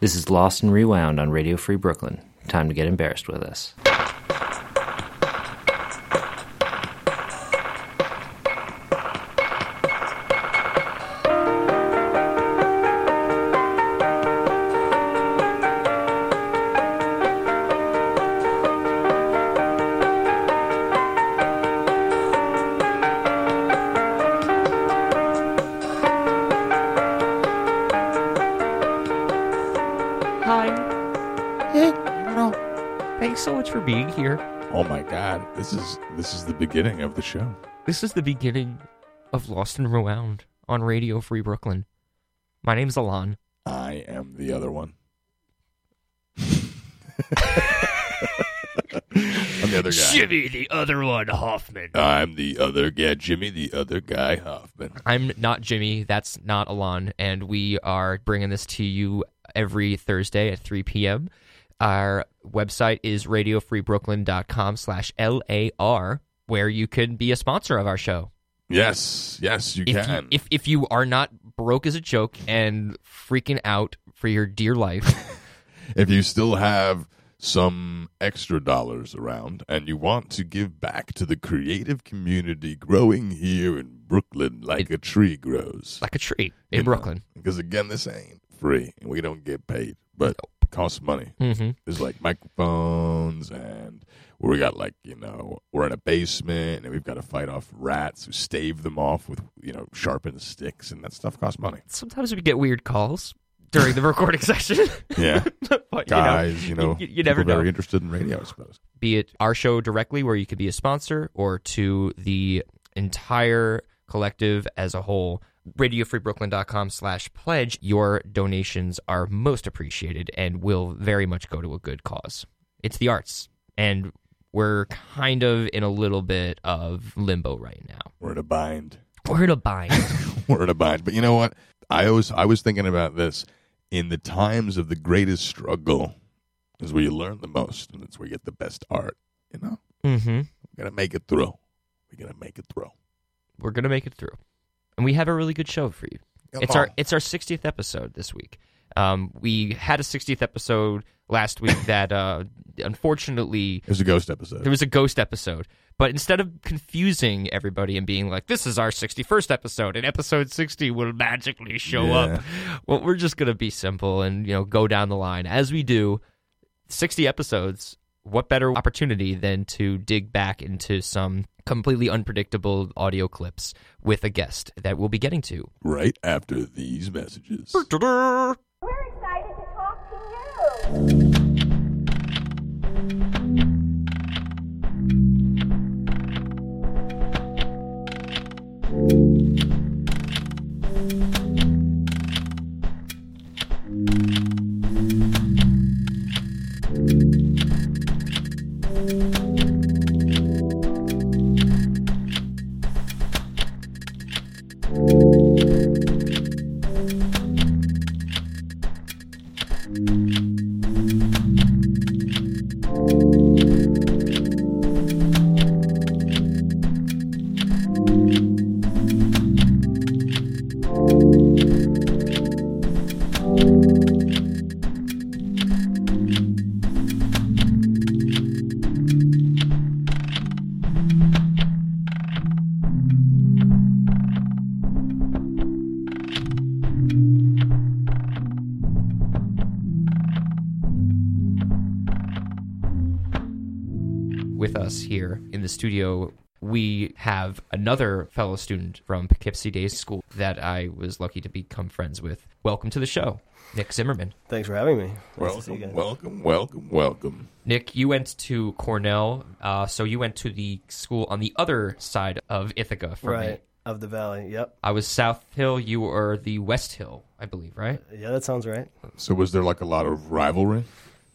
This is Lost and Rewound on Radio Free Brooklyn. Time to get embarrassed with us. God! This is this is the beginning of the show. This is the beginning of Lost and Rewound on Radio Free Brooklyn. My name's Alon. I am the other one. I'm the other guy. Jimmy, the other one, Hoffman. I'm the other guy, Jimmy, the other guy, Hoffman. I'm not Jimmy. That's not Alon. And we are bringing this to you every Thursday at 3 p.m. Our website is radiofreebrooklyn.com slash L-A-R, where you can be a sponsor of our show. Yes, yes, you If you, can. if, if you are not broke as a joke and freaking out for your dear life, if you still have some extra dollars around and you want to give back to the creative community growing here in Brooklyn like a tree grows. like a tree You in know, Brooklyn. Because again, this ain't free and we don't get paid, but it costs money. hmm There's like microphones and we got like, you know, we're in a basement and we've got to fight off rats who stave them off with, you know, sharpened sticks and that stuff costs money. Sometimes we get weird calls during the recording session. Yeah. but, you know, Guys, you know, you, you never know. very interested in radio, I suppose. be it our show directly where you could be a sponsor or to the entire collective as a whole radiofreebrooklyn.com slash pledge your donations are most appreciated and will very much go to a good cause it's the arts and we're kind of in a little bit of limbo right now We're in a bind. we're in a bind We're in a bind. But you know what? I was I was thinking about this. In the times of the greatest struggle is where you learn the most and it's where you get the best art. You know? mm-hmm. We're gonna make it through. We're gonna make it through. we're gonna make it through and we have a really good show for you Come it's our it's our 60th episode this week. Um, we had a 60th episode last week that uh, unfortunately It was a ghost episode. there was a ghost episode. But instead of confusing everybody and being like, "This is our 61st episode," and episode 60 will magically show Yeah. up, well, we're just gonna be simple and you know go down the line as we do. 60 episodes. What better opportunity than to dig back into some completely unpredictable audio clips with a guest that we'll be getting to. right after these messages. We're excited to talk to you. Studio, we have another fellow student from Poughkeepsie Day School that I was lucky to become friends with. Welcome to the show, Nick Zimmerman. Thanks for having me. Nice to see you Welcome, guys. welcome, welcome, welcome. Nick, you went to Cornell, uh, so you went to the school on the other side of Ithaca from right me. of the valley. Yep. I was South Hill, you were the West Hill, I believe, right? Yeah, that sounds right. So was there like a lot of rivalry?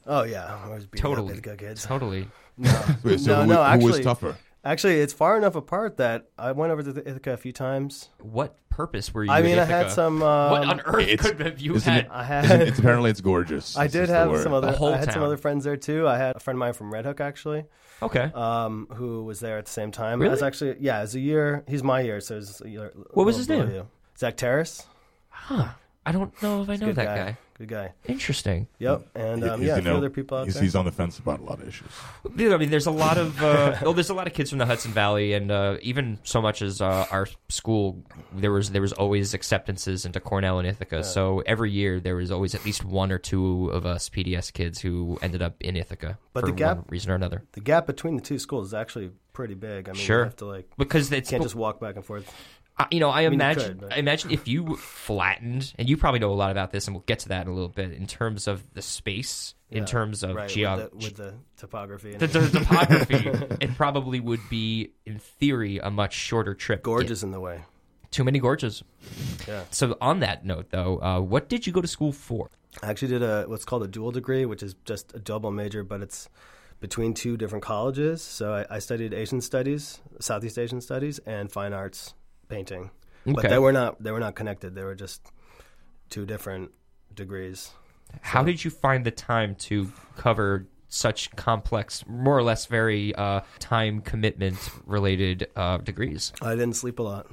Oh yeah, I was beating Totally. up Ithaca kids. Totally. No, Wait, so no, who, no. who Actually, was tougher? actually, it's far enough apart that I went over to Ithaca a few times. What purpose were you I in mean, I had some. Um, what on earth it's- could have you had? it- I had. it's apparently it's gorgeous. I did have some other. Whole I had some other friends there too. I had a friend of mine from Red Hook actually, Okay. um, who was there at the same time. Really? I was actually yeah, it's a year. He's my year, so it's a year. What was his name? you. Zach Terrace. Huh. I don't know if I know that guy. guy. Good guy. Interesting. Yep. And um, He's, yeah, a you few know, other people out he's, there. he's on the fence about a lot of issues. Dude, I mean, there's a lot of uh, oh, there's a lot of kids from the Hudson Valley, and uh, even so much as uh, our school, there was there was always acceptances into Cornell and Ithaca. So every year there was always at least one or two of us PDS kids who ended up in Ithaca But for the gap- one reason or another. the gap between the two schools is actually pretty big. I mean, Sure. you have to like Because it's can't just walk back and forth. You know, I mean, you imagine. could, but- I imagine if you flattened, and you probably know a lot about this, and we'll get to that in a little bit. In terms of the space, in terms of right, geog- with, the, with the topography. And the, the topography, it probably would be, in theory, a much shorter trip. gorges in the way. Too many gorges. Yeah. So, on that note, though, uh, what did you go to school for? I actually did a what's called a dual degree, which is just a double major, but it's between two different colleges. So I, I studied Asian studies, Southeast Asian studies, and fine arts painting. But they were not they were not connected. They were just two different degrees. How did you find the time to cover such complex, more or less very uh, time commitment related uh, degrees? I didn't sleep a lot.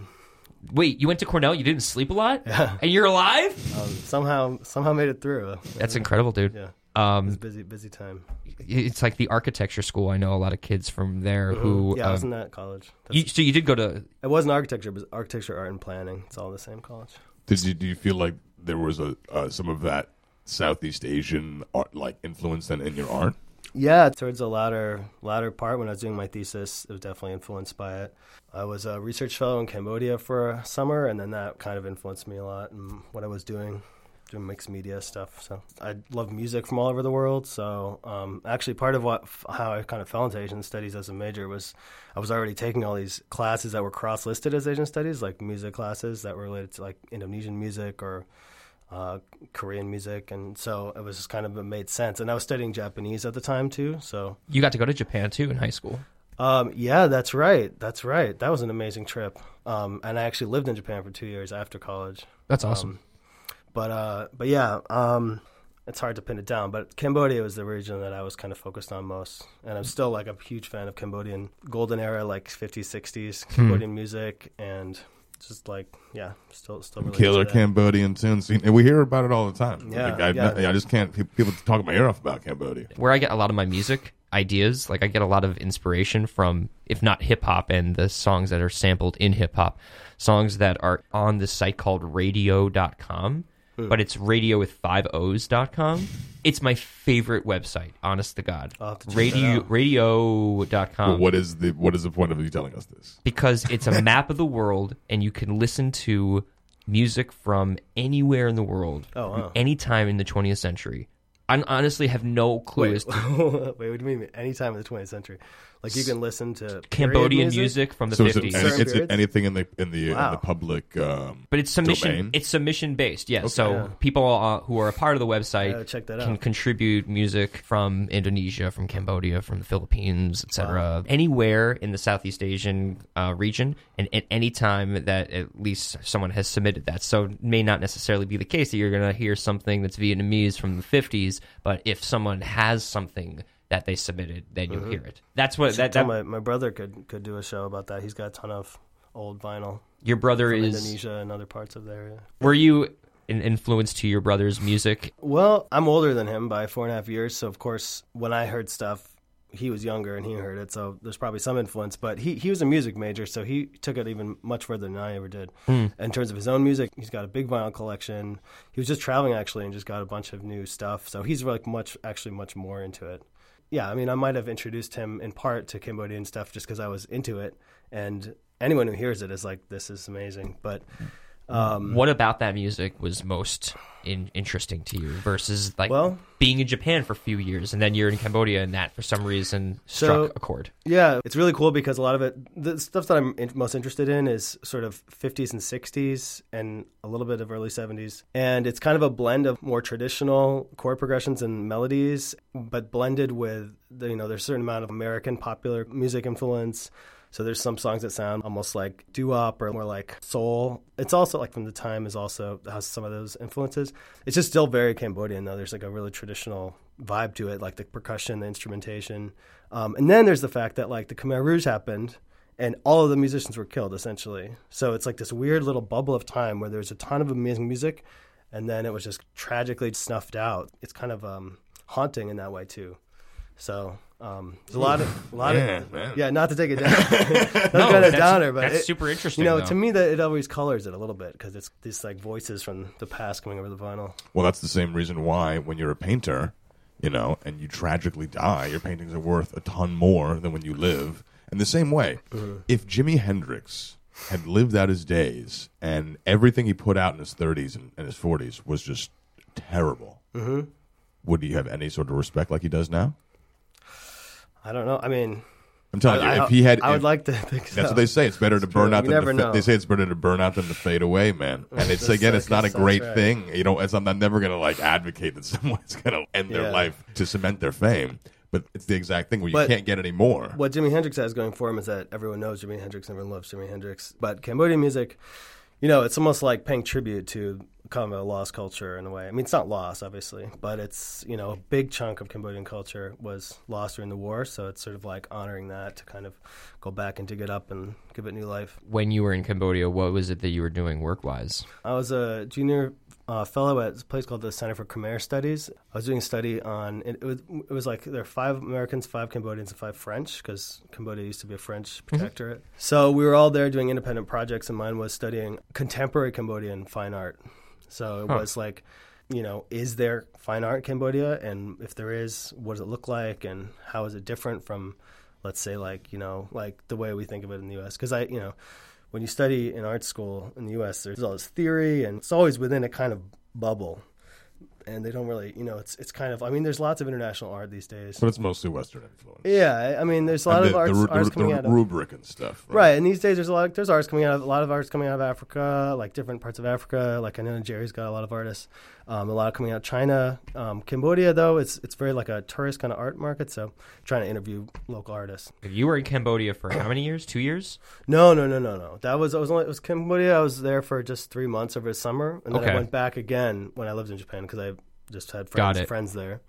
Wait, you went to Cornell? You didn't sleep a lot, and you're alive? Um, somehow somehow made it through. That's incredible, dude. Yeah, Um, was busy busy time. it's like the architecture school. I know a lot of kids from there who. yeah, I was um, in that college. You, so you did go to. it wasn't architecture, but architecture, art, and planning. It's all the same college. Did you do you feel like there was a uh, some of that Southeast Asian art like influence then in your art? Yeah, towards the latter latter part when I was doing my thesis, it was definitely influenced by it. I was a research fellow in Cambodia for a summer, and then that kind of influenced me a lot in what I was doing, doing mixed media stuff. So I love music from all over the world. So um, actually, part of what how I kind of fell into Asian studies as a major was I was already taking all these classes that were cross listed as Asian studies, like music classes that were related to like Indonesian music or uh, Korean music, and so it was just kind of it made sense. And I was studying Japanese at the time too, so You got to go to Japan too in high school. um, yeah, that's right, that's right. That was an amazing trip, um, and I actually lived in Japan for two years after college. That's awesome. But uh, but yeah, um, it's hard to pin it down. But Cambodia was the region that I was kind of focused on most, and I'm still like a huge fan of Cambodian golden era, like 50s, 60s Cambodian music, and just like yeah, still still really Killer. Cambodian tunes, and we hear about it all the time. Yeah, Like, I, yeah. I just can't. People talk my ear off about Cambodia. Where I get a lot of my music ideas, like I get a lot of inspiration from, if not hip hop and the songs that are sampled in hip hop, songs that are on this site called radiooooo.com. But it's radio with five O's dot com. It's my favorite website, honest to God. I'll have to check Radio that out. radiooooo.com. But what is the what is the point of you telling us this? because it's a map of the world and you can listen to music from anywhere in the world Oh, wow. anytime in the 20th century i honestly have no clue Wait, as to wait, what do you mean? Any time in the 20th century, like you can listen to cambodian music, from the So is 50s it, any, it's periods? anything in the in the in the public. Um, but it's submission Domain? it's submission based yeah so Yeah. people uh, who are a part of the website Yeah, check that can out. contribute music from indonesia from cambodia from the philippines etc anywhere in the southeast asian uh, region and at any time that at least someone has submitted that so it may not necessarily be the case that you're going to hear something that's vietnamese from the 50s but if someone has something that they submitted then you'll mm-hmm. hear it that's what that, that my, my brother could could do a show about that. He's got a ton of old vinyl your brother is Indonesia and other parts of the area. were you an influence to your brother's music Well, I'm older than him by four and a half years, so of course, when I heard stuff, he was younger and he heard it, so there's probably some influence. But he he was a music major, so he took it even much further than I ever did. Hmm. In terms of his own music, he's got a big vinyl collection. He was just traveling actually and just got a bunch of new stuff, so he's like much actually much more into it. Yeah, I mean, I might have introduced him in part to Cambodian stuff just because I was into it, and anyone who hears it is like, "This is amazing." But um, what about that music was most in, interesting to you versus like Well- being in Japan for a few years and then you're in Cambodia and that for some reason struck So- a chord. Yeah, it's really cool because a lot of it, the stuff that I'm in, most interested in is sort of 50s and 60s and a little bit of early 70s. And it's kind of a blend of more traditional chord progressions and melodies, but blended with, the, you know, there's a certain amount of American popular music influence. So there's some songs that sound almost like doo-wop or more like soul. It's also like from the time is also has some of those influences. It's just still very Cambodian though. There's like a really traditional vibe to it, like the percussion, the instrumentation. Um, and then there's the fact that like the Khmer Rouge happened and all of the musicians were killed essentially. So it's like this weird little bubble of time where there's a ton of amazing music and then it was just tragically snuffed out. It's kind of um, haunting in that way too. So um, there's a lot of a lot Man, of man. yeah, not to take it down, No, kind of that's- downer, but that's it- super interesting, You know, though. to me, that it always colors it a little bit because it's these like voices from the past coming over the vinyl. Well, that's the same reason why when you're a painter, you know, and you tragically die, your paintings are worth a ton more than when you live. And the same way, if Jimi Hendrix had lived out his days and everything he put out in his 30s and, and his 40s was just terrible, would he have any sort of respect like he does now? I don't know. I mean, I'm telling I, you, I- if he had, I would like to. That's what they say. It's better to burn true. out You than to fa- they say it's better to burn out than to fade away, man. And it's again, it's not a great right. thing. You know, As I'm not never gonna like advocate that someone's gonna end their Yeah. life to cement their fame, but it's the exact thing where you But- can't get any more. what Jimi Hendrix has going for him is that everyone knows Jimi Hendrix, everyone loves Jimi Hendrix. But Cambodian music, you know, it's almost like paying tribute to kind of a lost culture in a way. I mean, it's not lost, obviously, but it's, you know, a big chunk of Cambodian culture was lost during the war. So it's sort of like honoring that to kind of go back and dig it up and give it new life. When you were in Cambodia, what was it that you were doing work wise? I was a junior uh, fellow at a place called the Center for Khmer Studies. I was doing a study on it. It was, it was like there are five Americans, five Cambodians, and five French because Cambodia used to be a French protectorate. So we were all there doing independent projects, and mine was studying contemporary Cambodian fine art. So it Huh. was like, you know, is there fine art in Cambodia, and if there is, what does it look like, and how is it different from, let's say, like you know, like the way we think of it in the U.S. Because I, you know when you study in art school in the U.S., there's all this theory, and it's always within a kind of bubble, and they don't really, you know, it's it's kind of. I mean, there's lots of international art these days. but it's mostly Western influence. Yeah, I- I mean, there's a lot And of the, arts, the, ru- arts the, coming the out of rubric and stuff. right, and these days there's a lot. Of, there's arts coming out of a lot of arts coming out of Africa, like different parts of Africa. Like I know Jerry's got a lot of artists. Um, a lot coming out of China, um, Cambodia though. It's it's very like a tourist kind of art market. So trying to interview local artists. You were in Cambodia for how many years? Two years? No, no, no, no, no. That was I was only it was Cambodia. I was there for just three months over the summer, and then Okay. I went back again when I lived in Japan because I just had Got friends it. friends there,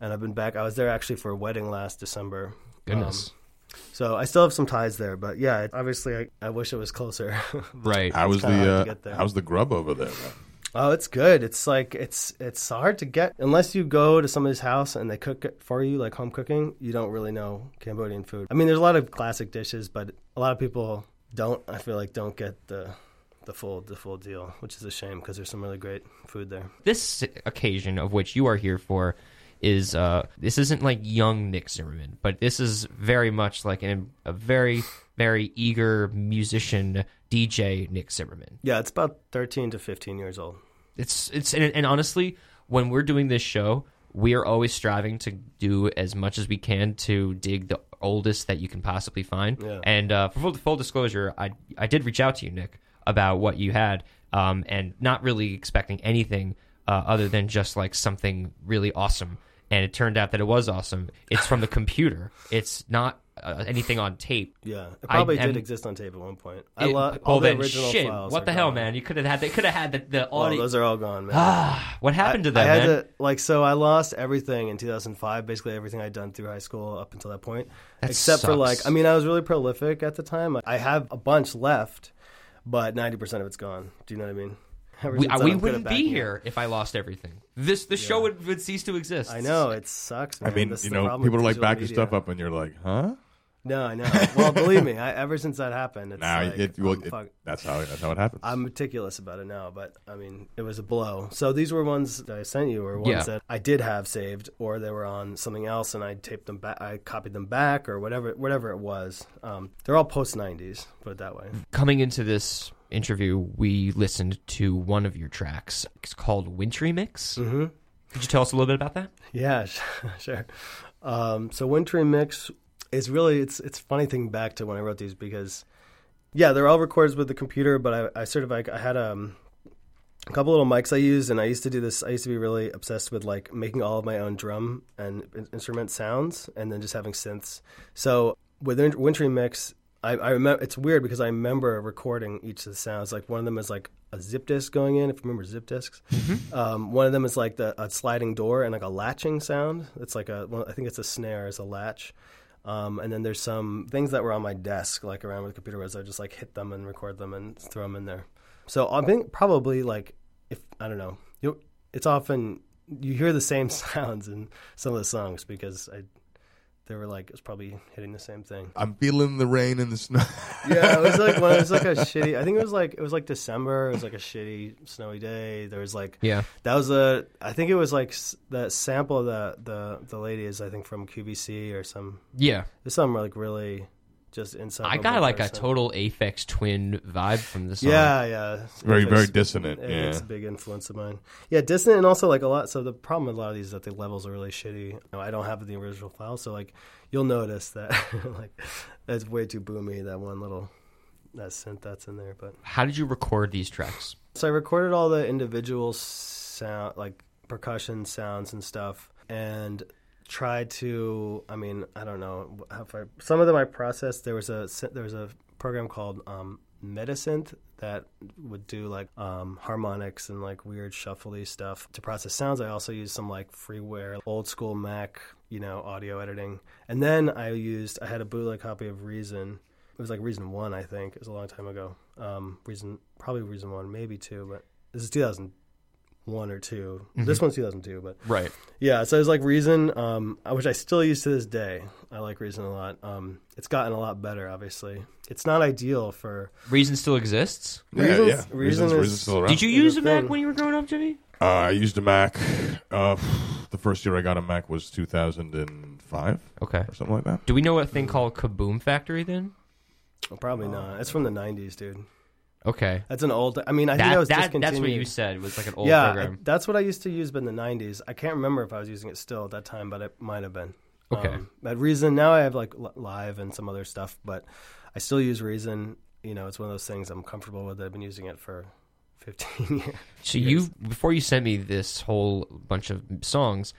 and I've been back. I was there actually for a wedding last December. Goodness. Um, so I still have some ties there, but yeah, it- obviously I, I wish it was closer. right. How was the to uh, how's the grub over there? Man? oh, it's good. It's like it's it's hard to get unless you go to somebody's house and they cook it for you, like home cooking. You don't really know Cambodian food. I mean, there's a lot of classic dishes, but a lot of people don't. I feel like don't get the the full the full deal, which is a shame because there's some really great food there. this occasion of which you are here for is uh this isn't like young Nick Zimmerman, but this is very much like an, a very very eager musician DJ Nick Zimmerman. Yeah, it's about 13 to 15 years old. It's it's and, and honestly, when we're doing this show, we are always striving to do as much as we can to dig the oldest that you can possibly find. Yeah. And uh, for full, full disclosure, I I did reach out to you, Nick, about what you had, um, and not really expecting anything uh, other than just like something really awesome. And it turned out that it was awesome. It's from the computer. It's not uh, anything on tape. Yeah, it probably am- did exist on tape at one point. I It- lo- well, all the then original shit. files. What the hell, gone. man? You could have had. They could have had the, the Well, audio. those are all gone, man. ah, what happened to I, them, I had man? to like so I lost everything in 2005. Basically everything I'd done through high school up until that point, That except for like I mean I was really prolific at the time. I have a bunch left, but 90 percent of it's gone. Do you know what I mean? Ever we, since uh, then, we wouldn't be backing here if I lost everything. This the show would, would cease to exist. I know it sucks. I mean, This you know, people are like digital back your media. stuff up, and you're like, huh? No, I know. Well, believe me, I, ever since that happened, it's Now like, it, well, it- fuck- that's how that's how it happens. I'm meticulous about it now, but I mean, it was a blow. So these were ones that I sent you, or ones Yeah. that I did have saved, or they were on something else, and I taped them back, I copied them back, or whatever, whatever it was. Um, they're all post '90s, put it that way. Coming into this interview, we listened to one of your tracks. It's called Wintry Mix. Mm-hmm. Could you tell us a little bit about that? Yeah, sure. Um, so Wintry Mix is really it's it's funny thing back to when I wrote these because yeah, they're all recorded with the computer, but I, I sort of like I had um, a couple little mics I used, and I used to do this. I used to be really obsessed with like making all of my own drum and instrument sounds, and then just having synths. So with Win- Wintry Mix, I, I remember it's weird because I remember recording each of the sounds. Like one of them is like a zip disc going in. If you remember zip discs, um, one of them is like the a sliding door and like a latching sound. It's like a one, I think it's a snare as a latch. Um, and then there's some things that were on my desk, like around where the computer was. I just like hit them and record them and throw them in there. So I think probably like if I don't know, it's often you hear the same sounds in some of the songs because I they were like it was probably hitting the same thing. I'm feeling the rain and the snow. Yeah, it was like when it was like a shitty. I think it was like it was like December. It was like a shitty snowy day. There was like Yeah. that was a. I think it was like s- that sample of the the the lady is I think from QVC or some. Yeah. There's some like really just inside. I got like a total Aphex Twin vibe from this. Yeah, yeah. very, It's- very dissonant. it- Yeah. It's a big influence of mine. Yeah, dissonant and also like a lot. So the problem with a lot of these is that the levels are really shitty. You know, I don't have the original file, so like you'll notice that like that's way too boomy. That one little that synth that's in there, but How did you record these tracks? so I recorded all the individual sound, like percussion sounds and stuff, and tried to. I mean, I don't know how far. Some of them I processed. There was a there was a program called um, Metasynth that would do like um, harmonics and like weird shuffly stuff to process sounds. I also used some like freeware, old school Mac, you know, audio editing, and then I used. I had a bootleg copy of Reason. It was like Reason One, I think. It was a long time ago. Um, Reason, probably Reason One, maybe two, but this is 2001 or 2 This one's 2002, but Right. yeah. So it was like Reason, um, which I still use to this day. I like Reason a lot. Um, it's gotten a lot better, obviously. It's not ideal for. Reason still exists. Yeah, Reason's- yeah. Reason Reason's, is- Reason's still around. Did you use a a Mac thing. when you were growing up, Jimmy? Uh, I used a Mac. Uh, the first year I got a Mac was 2005 Okay. or something like that. Do we know a thing called Kaboom Factory then? Well, probably not. It's from the 90s, dude. Okay. That's an old. I mean, I think that That, was that that's what you said was like an old yeah, I- program. that's what I used to use, but in the '90s, I can't remember if I was using it still at that time, but it might have been. Okay. Um, at Reason now I have like Live and some other stuff, but I still use Reason. You know, it's one of those things I'm comfortable with. I've been using it for 15 years. So you before you sent me this whole bunch of songs,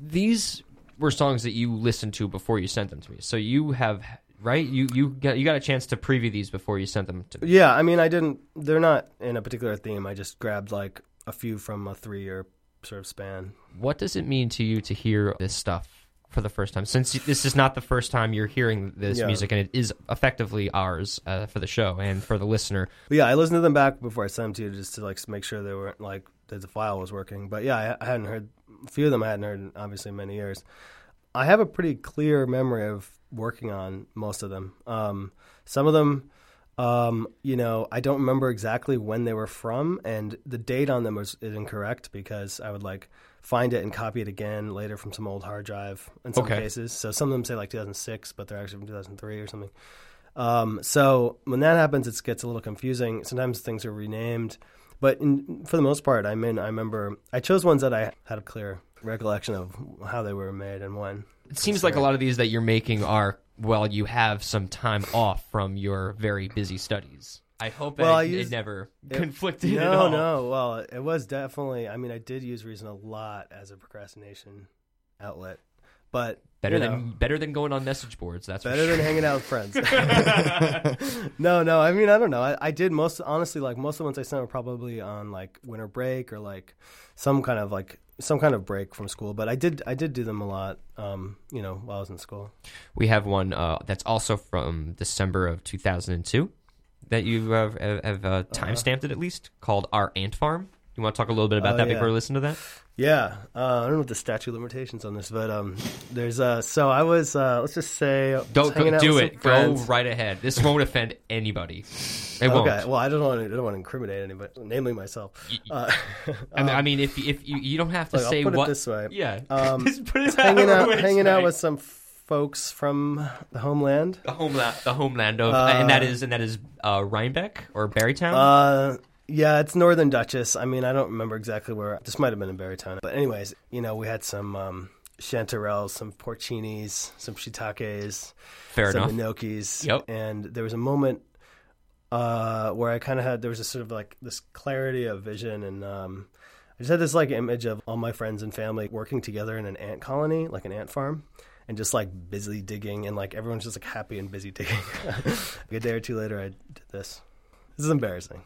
these were songs that you listened to before you sent them to me. So you have right you you got you got a chance to preview these before you sent them to me. Yeah, I mean, I didn't. They're not in a particular theme. I just grabbed like a few from a three-year sort of span. What does it mean to you to hear this stuff for the first time? Since this is not the first time you're hearing this Yeah. music, and it is effectively ours uh, for the show and for the listener. But yeah, I listened to them back before I sent them to you just to like make sure they weren't like that the file was working. But yeah, I, I hadn't heard a few of them. I hadn't heard in obviously many years. I have a pretty clear memory of working on most of them. Um, some of them, um, you know, I don't remember exactly when they were from, and the date on them was is incorrect because I would like find it and copy it again later from some old hard drive in some Okay. cases. So some of them say like 2006, but they're actually from 2003 or something. Um, so when that happens, it gets a little confusing. Sometimes things are renamed, but in, for the most part, I mean, I remember I chose ones that I had a clear recollection of how they were made and when. It seems like a lot of these that you're making are well, you have some time off from your very busy studies. I hope Well, that I it, used- it never It- conflicted no. No, Well, it was definitely. I mean, I did use Reason a lot as a procrastination outlet, but Better you than know, better than going on message boards. That's better sure. than hanging out with friends. no, no. I mean, I don't know. I, I did most honestly like most of the ones I sent were probably on like winter break or like some kind of like some kind of break from school. But I did I did do them a lot. Um, you know, while I was in school. We have one uh, that's also from December of 2002 that you uh, have, have uh, time stamped it at least called Our Ant Farm. You want to talk a little bit about Oh, that yeah. before we listen to that? Yeah, uh, I don't know what the statute of limitations on this, but um, there's uh, so I was uh, let's just say Don't go, do it. Go right ahead. This won't offend anybody. It won't. Okay, well, I don't want to, I don't want to incriminate anybody, namely myself. Uh, I mean, I mean, if if you you don't have to Look, say put it what. this way. Yeah. Um, Just put it hanging out, way hanging out with some folks from the homeland. the homeland, the homeland of, Uh, and that is and that is uh, Rhinebeck or Barrytown. Yeah, it's Northern Dutchess. I mean, I don't remember exactly where. This might have been in Barrytown, but anyways, you know, we had some um, chanterelles, some porcinis, some shiitakes, Fair some enough. Yep. And there was a moment uh, where I kind of had there was a sort of like this clarity of vision, and um, I just had this like image of all my friends and family working together in an ant colony, like an ant farm. And just like busy digging, and like everyone's just like happy and busy digging. like a day or two later, I did this. This is embarrassing.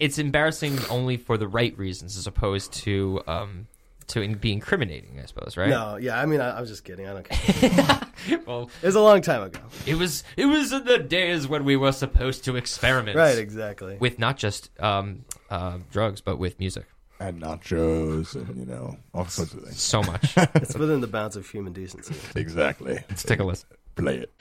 It's embarrassing only for the right reasons, as opposed to um to in, be incriminating, I suppose, right? No, yeah, I mean, I, I was just kidding. I don't care. Well, it was a long time ago. it was it was in the days when we were supposed to experiment, Right, exactly. with not just um uh drugs, but with music. and nachos and you know all sorts of things. So much. It's within the bounds of human decency. Exactly. Let's take a listen. Play it.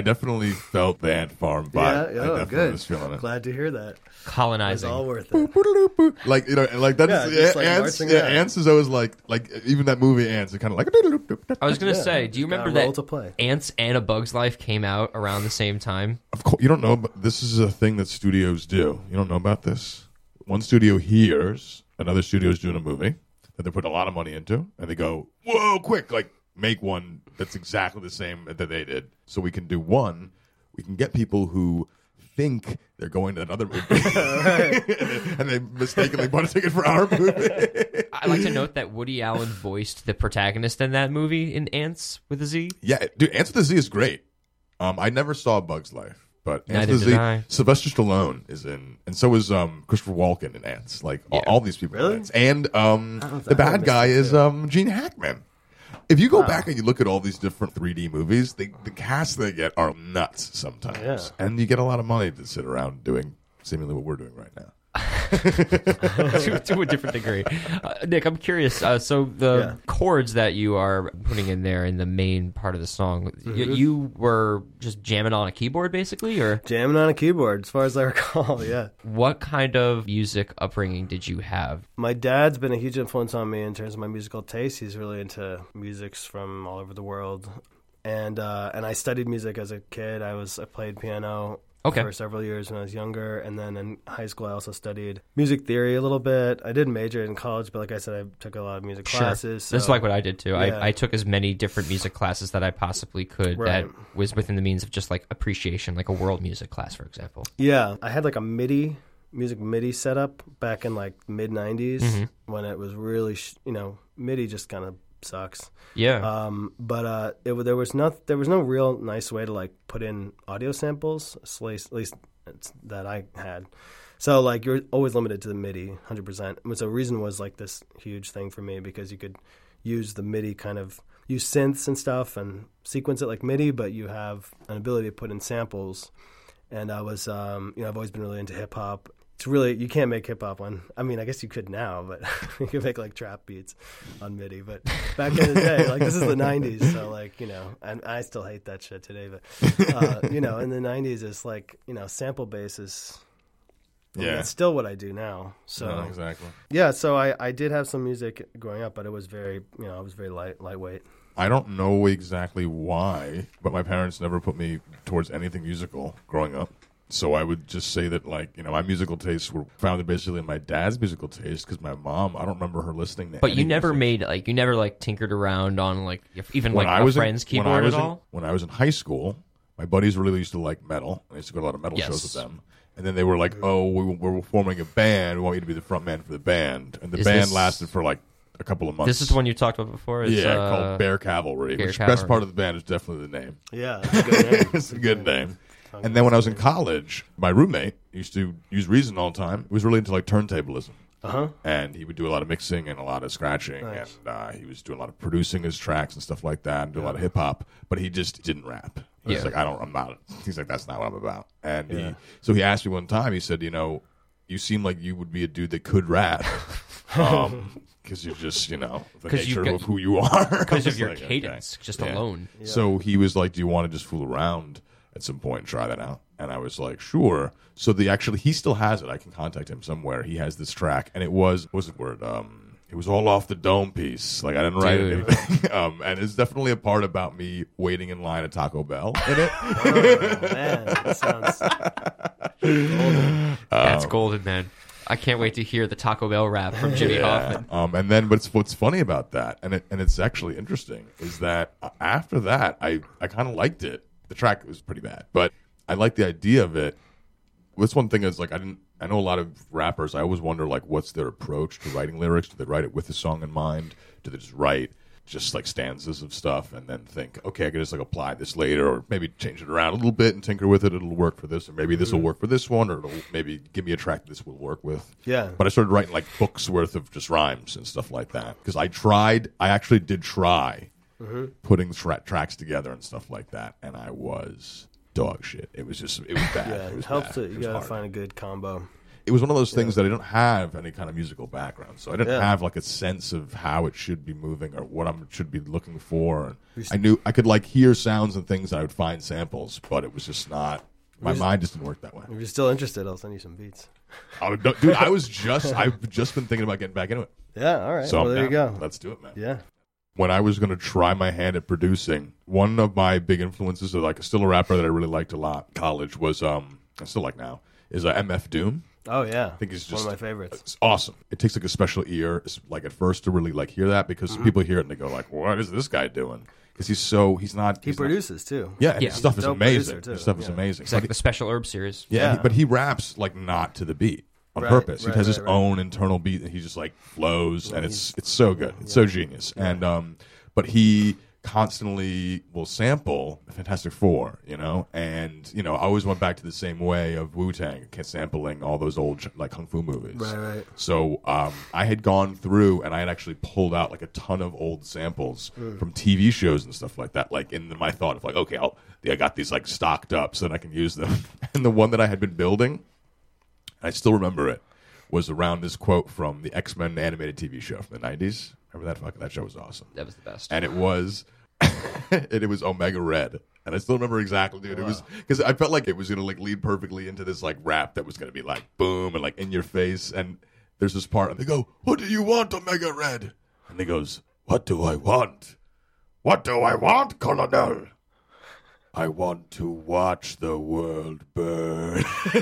I definitely felt the ant farm vibe. yeah, I oh, definitely good. was feeling it. Glad to hear that. It was Colonizing. all worth it. Like you know, and like that's Yeah, just like ants. marching Yeah, around. ants is always like like even that movie ants. It's kind of like. I was gonna Yeah, say, do you got a remember that to play. Ants and A Bug's Life came out around the same time? Of course, you don't know, but this is a thing that studios do. You don't know about this. One studio hears another studio's doing a movie that they put a lot of money into, and they go, "Whoa, quick! Like, make one that's exactly the same that they did, so we can do one. We can get people who." Think they're going to another movie, and they mistakenly bought a ticket for our movie. I like to note that Woody Allen voiced the protagonist in that movie in Ants with a Z. Yeah, dude, Ants with the Z is great. Um, I never saw Bug's Life, but Ants Neither with the did Z, I. Sylvester Stallone is in, and so is um Christopher Walken in Ants. Like all, Yeah. all these people, in Really? Ants. and um don't- the I bad missed guy it, is too. um Gene Hackman. If you go back and you look at all these different 3D movies, they, the casts they get are nuts sometimes, Yeah. and you get a lot of money to sit around doing seemingly what we're doing right now. to, to a different degree. Uh, Nick, I'm curious. Uh, so the Yeah. chords that you are putting in there in the main part of the song, Mm-hmm. you were just jamming on a keyboard, basically, or Jamming on a keyboard, as far as I recall, yeah. what kind of music upbringing did you have? My dad's been a huge influence on me in terms of my musical taste. He's really into musics from all over the world, and uh, and I studied music as a kid. I was I played piano Okay. for several years when I was younger, and then in high school I also studied music theory a little bit. I didn't major in college, but like I said, I took a lot of music classes. That's so- like what I did too. Yeah. I, I took as many different music classes that I possibly could Right. that was within the means of just like appreciation, like a world music class, for example. Yeah, I had like a MIDI music MIDI setup back in like mid '90s Mm-hmm. when it was really sh- you know MIDI just kind of sucks. Yeah. Um, but uh, it, there was no there was no real nice way to like put in audio samples, at least, at least that I had. So like you're always limited to the MIDI, hundred percent. So reason was like this huge thing for me because you could use the MIDI kind of use synths and stuff and sequence it like MIDI, but you have an ability to put in samples. And I was, um, you know, I've always been really into hip hop. It's really you can't make hip hop on. I mean, I guess you could now, but you could make like trap beats on MIDI. But back in the day, like this is the '90s, so like you know, and I still hate that shit today. But uh, you know, in the '90s, it's like you know, sample basis. I mean, Yeah. that's still what I do now. So No, exactly. yeah, so I, I did have some music growing up, but it was very you know I was very light lightweight. I don't know exactly why, but my parents never put me towards anything musical growing up. So I would just say that, like, you know, my musical tastes were founded basically in my dad's musical taste because my mom, I don't remember her listening to but you never music. made like you never like tinkered around on like even when like I a was friend's in, when keyboard I was at in- all. when I was in high school, my buddies really used to like metal. I used to go to a lot of metal Yes. shows with them. And then they were like, "Oh, we, we're forming a band. We want you to be the front man for the band." And the Is band this- lasted for like a couple of months. This is the one you talked about before. It's, yeah, uh, called Bear Cavalry. Bear which Cavalry. best part of the band is definitely the name. Yeah, that's a good name. it's a good name. And then when I was in college, my roommate used to use Reason all the time. He was really into like turntablism. Uh-huh. And he would do a lot of mixing and a lot of scratching, Nice. and uh, he was doing a lot of producing his tracks and stuff like that, and do a lot of hip hop. But he just didn't rap. He's Yeah. like, I don't, I'm not. He's like, that's not what I'm about. And he, so he asked me one time. He said, you know, you seem like you would be a dude that could rap, um, because you're just, you know, the 'Cause you've got- of who you are. Because of your like, okay. cadence, just Yeah. alone. So he was like, "Do you want to just fool around at some point and try that out?" And I was like, "Sure." So the actually he still has it. I can contact him somewhere. He has this track, and it was what was the word? Um, it was all off the dome piece. Like I didn't write Dude. anything. um, and it's definitely a part about me waiting in line at Taco Bell in it. Oh, man, that sounds. That's golden, man. I can't wait to hear the Taco Bell rap from Jimmy Hoffman. Um, and then what's what's funny about that, and it, and it's actually interesting, is that uh, after that, I I kind of liked it. The track was pretty bad, but I like the idea of it. This one thing is like I didn't. I know a lot of rappers. I always wonder like what's their approach to writing lyrics. Do they write it with the song in mind? Do they just write just like stanzas of stuff and then think, okay, I can just like apply this later, or maybe change it around a little bit and tinker with it. It'll work for this, or maybe this will mm-hmm. work for this one, or it'll maybe give me a track this will work with. Yeah. But I started writing like books worth of just rhymes and stuff like that because I tried. I actually did try Mm-hmm. putting tra- tracks together and stuff like that, and I was dog shit. It was just it was bad. Yeah, it was helps bad. It you was got to hard. find a good combo. It was one of those things that I don't have any kind of musical background, so I didn't Yeah. have like a sense of how it should be moving or what I should be looking for. And I knew I could like hear sounds and things. I would find samples, but it was just not. My mind just didn't work that way. If you're still interested, I'll send you some beats. Dude, I was just I've just been thinking about getting back into it. Yeah, all right. So well, there you go. Let's do it, man. Yeah. When I was going to try my hand at producing, one of my big influences, of like still a rapper that I really liked a lot, college was um, I still like now is uh, MF Doom. Oh yeah. I think he's just one of my favorites. It's awesome. It takes like a special ear, like at first to really like hear that because Mm-hmm. people hear it and they go like, "What is this guy doing?" Because he's so he's not. He he's not- produces too. yeah, and Yeah. his stuff is amazing. His too. stuff is amazing. It's like But the Special Herb series. yeah, Yeah. he- but he raps like not to the beat on Right, purpose. right, he has his right, right. own internal beat, and he just like flows, and it's it's so good. It's so genius. And um, but he constantly will sample Fantastic Four, you know, and you know, I always went back to the same way of Wu Tang, sampling all those old like kung fu movies. Right, right. So um, I had gone through and I had actually pulled out like a ton of old samples Hmm. from TV shows and stuff like that. Like in my thought of like, okay, I'll, I got these like stocked up so that I can use them. and the one that I had been building, I still remember it, was around this quote from the X Men animated TV show from the '90s. Remember that? Fuck, that show was awesome. That was the best. And it was, and it was Omega Red. And I still remember exactly, dude. It was because I felt like it was gonna like lead perfectly into this like rap that was gonna be like boom and like in your face. And there's this part, and they go, "What do you want, Omega Red?" And he goes, "What do I want? What do I want, Colonel?" I want to watch the world burn. and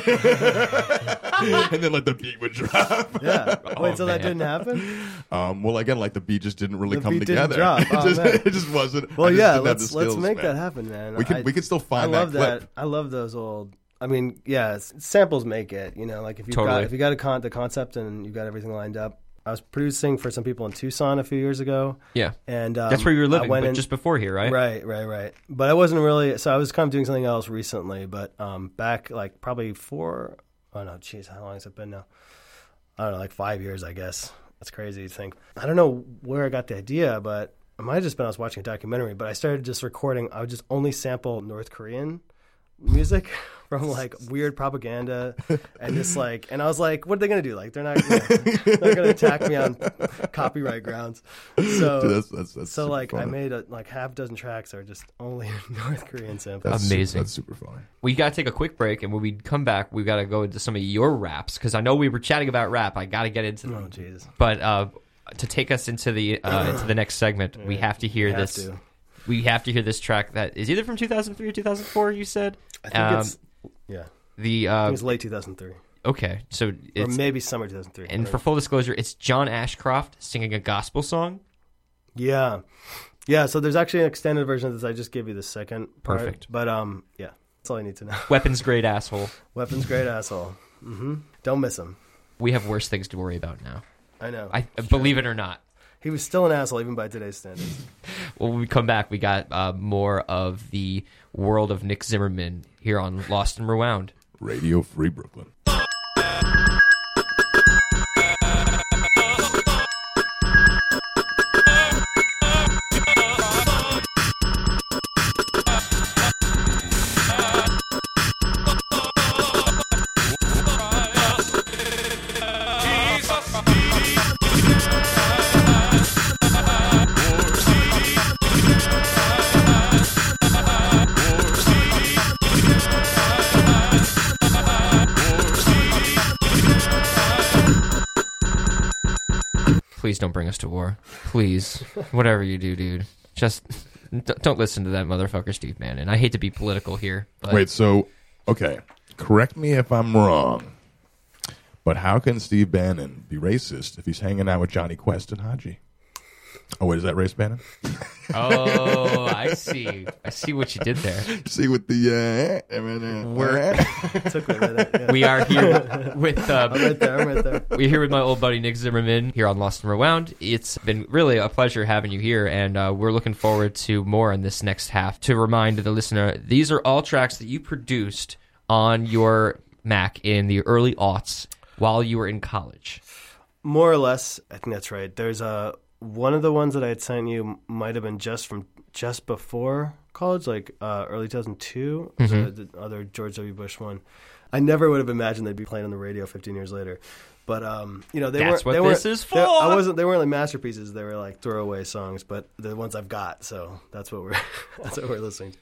then like the beat would drop. Yeah. Wait, so that man. didn't happen? Um, well, again, like the beat just didn't really The come beat didn't together. drop. it, Oh, just, man. it just wasn't. I Well, just yeah. didn't have the Let's let's skills, make man. that happen, man. We can I- we can still I find love that clip. that. I love those old. I mean, yeah, s- samples make it. You know, like if you Totally. got if you got a con- the concept and you got everything lined up. I was producing for some people in Tucson a few years ago, yeah. and um, That's where you were living, went but in- just before here, right? Right, right, right. But I wasn't really. So I was kind of doing something else recently. But um, back like probably four. Oh no, jeez, how long has it been now? I don't know, like five years, I guess. That's crazy to think. I don't know where I got the idea, but it might have just been I was watching a documentary. But I started just recording. I would just only sample North Korean music from like weird propaganda and just like and I was like what are they gonna do like they're not gonna, they're gonna attack me on copyright grounds so Dude, that's, that's, that's so super like I made a, like half dozen tracks that are just only North Korean samples. That's su- Amazing. that's super funny. We got to take a quick break, and when we come back, we got to go into some of your raps because I know we were chatting about rap. I got to get into them. oh jeez. But uh, to take us into the uh, into the next segment, we have to hear have this. to. We have to hear this track that is either from 2003 or 2004. You said. I think Um, it's yeah. the I uh, think it's late 2003 okay. So or maybe summer 2003. and Or- for full disclosure, it's John Ashcroft singing a gospel song. yeah, yeah. So there's actually an extended version of this. I just gave you the second part. Perfect. But um, yeah, that's all you need to know. Weapons grade asshole. Weapons great asshole. Mm-hmm. Don't miss him. We have worse things to worry about now. I know. I believe it or not. He was still an asshole even by today's standards. Well, when we come back, we got uh, more of the world of Nick Zimmerman here on Lost and Rewound. Radio Free Brooklyn. Please don't bring us to war. Please, whatever you do, dude, just don't listen to that motherfucker, Steve Bannon. I hate to be political here, but Wait, so okay, correct me if I'm wrong, but how can Steve Bannon be racist if he's hanging out with Jonny Quest and Hadji? Oh wait, is that race Bannon? oh, I see. I see what you did there. See with the uh, We're- Took me a minute. Yeah. We are here with uh, I'm right there. I'm right there. We're here with my old buddy Nick Zimmerman here on Lost and Rewound. It's been really a pleasure having you here, and uh, we're looking forward to more in this next half. To remind the listener, these are all tracks that you produced on your Mac in the early aughts while you were in college. More or less, I think that's right. There's a one of the ones that I had sent you might have been just from just before college, like uh, early 2002. Mm-hmm. The, the other George W. Bush one. I never would have imagined they'd be playing on the radio 15 years later. But um, you know, they That's weren't. what they weren't, is they- I wasn't. They weren't like masterpieces. They were like throwaway songs. But the ones I've got, so that's what we're. that's what we're listening to.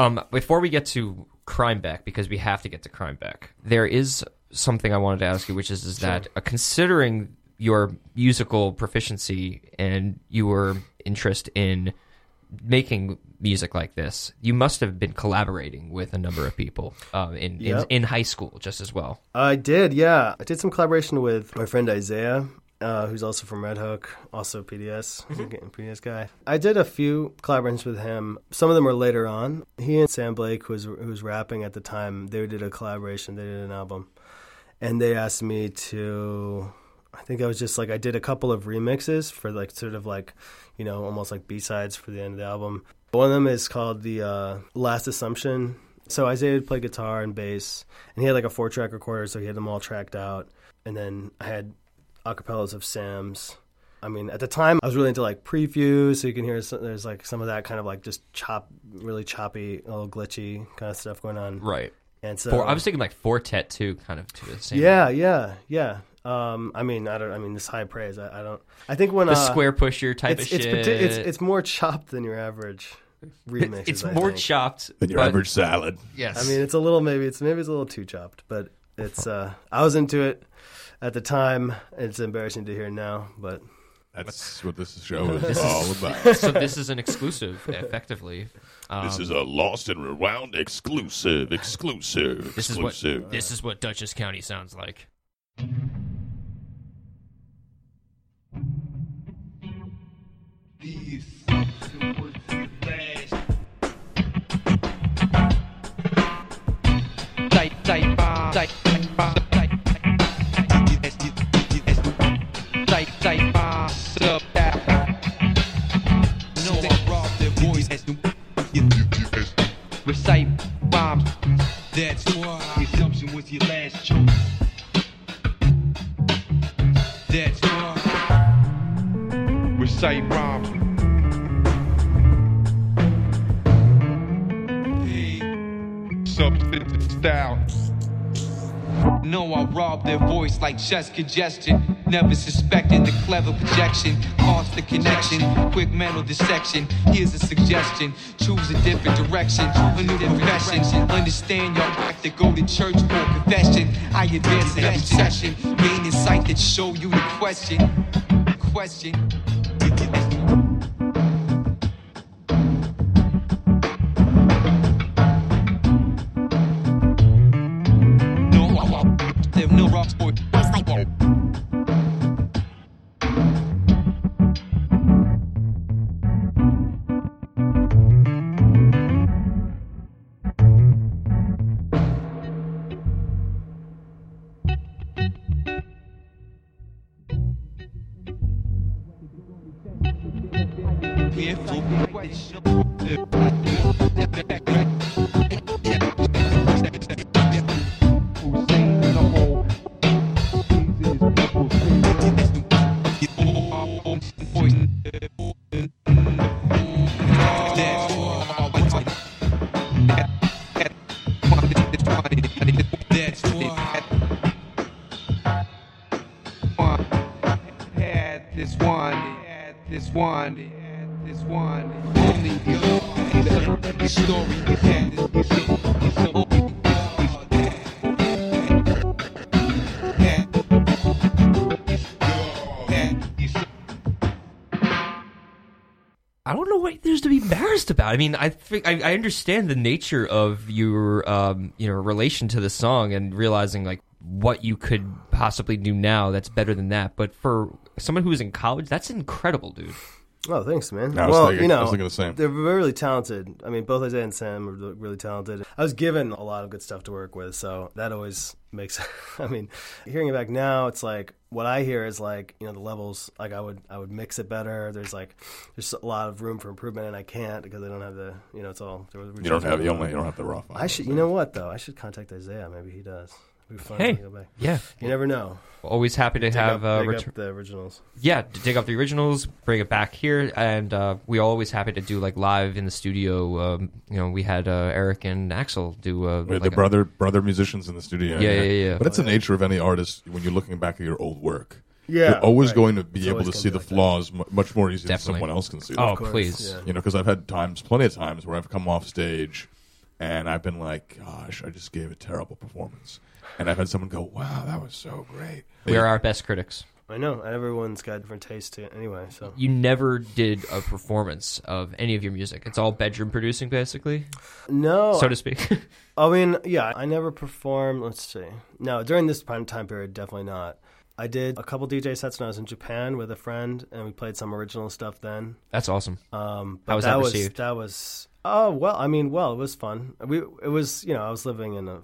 Um, before we get to Crimeback, because we have to get to Crimeback, there is something I wanted to ask you, which is, is that uh, considering your musical proficiency and your interest in making music like this, you must have been collaborating with a number of people um, in, Yep. in in high school just as well. I did, yeah. I did some collaboration with my friend Isaiah, uh, who's also from Red Hook, also PDS, a PDS guy. I did a few collaborations with him. Some of them were later on. He and Sam Blake, who was who was rapping at the time, they did a collaboration. They did an album, and they asked me to. I think I was just like I did a couple of remixes for like sort of like, you know, almost like B sides for the end of the album. One of them is called the uh, Last Assumption. So Isaiah would play guitar and bass, and he had like a four track recorder, so he had them all tracked out. And then I had acapellas of Sam's. I mean, at the time, I was really into like Prefuse, so you can hear some, there's like some of that kind of like just chop, really choppy, a little glitchy kind of stuff going on. Right. And so For, I was thinking like Four Tet too, kind of to the same. yeah, yeah, yeah. Um, I mean, I don't. I mean, this high praise. I, I don't. I think when The uh, Squarepusher type it's of it's, shit. it's it's more chopped than your average remix. It's more chopped Than your but- average salad. Yes. I mean, it's a little maybe it's maybe it's a little too chopped, but it's. uh I was into it at the time. It's embarrassing to hear now, but That's what this show is all about. so this is an exclusive, effectively. Um, This is a Lost and Rewound exclusive, exclusive, This is what exclusive. this is what Dutchess County sounds like. Tight, Rhymes. Substance style. No, I robbed their voice like chest congestion. Never suspected the clever projection. Lost the connection. Quick mental dissection. Here's a suggestion. Choose a different direction. A new profession. Understand your act to go to church for confession. I advance in every session. Gain insight that show you the question. Question. This one, this one. Only the story had I don't know what there's to be embarrassed about. I mean, I think I, I understand the nature of your um, you know relation to the song and realizing like what you could possibly do now that's better than that. But for someone who's in college, that's incredible, dude. Oh, thanks, man. I was well, thinking- you know, I was thinking the same. They're really talented. I mean, both Isaiah and Sam are really- really talented. I was given a lot of good stuff to work with, so that always makes. I mean, hearing it back now, it's like what I hear is like you know the levels. Like I would I would mix it better. There's like there's a lot of room for improvement, and I can't because I don't have the you know it's all. You don't have you only you don't have the raw. I should. You know what though? I should contact Isaiah. Maybe he does. It'd be fun Hey. go back. Yeah, You never know. always happy to Dig have up, uh, dig return. up the originals. Yeah, to dig up the originals, bring it back here, and uh, we always happy to do like live in the studio. Um, you know, we had uh, Eric and Axel do uh, We like the a- brother brother musicians in the studio. Yeah, yeah, yeah. But it's the nature of any artist when you're looking back at your old work. Yeah, you're always right. going to be It's able to see the like flaws mu much more easily Definitely. than someone else can see them. Oh, please. yeah. You know, because I've had times, plenty of times, where I've come off stage and I've been like, "Gosh, I just gave a terrible performance," and I've had someone go, "Wow, that was so great." We are our best critics. I know, everyone's got different tastes to it anyway. So You never did a performance of any of your music. It's all bedroom producing, basically, no, so to speak. I mean, yeah, I never performed. Let's see. No, during this prime time period, definitely not. I did a couple DJ sets when I was in Japan with a friend, and we played some original stuff then. That's awesome. Um, but How was that that was received? that was oh well. I mean, well, it was fun. We it was you know I was living in a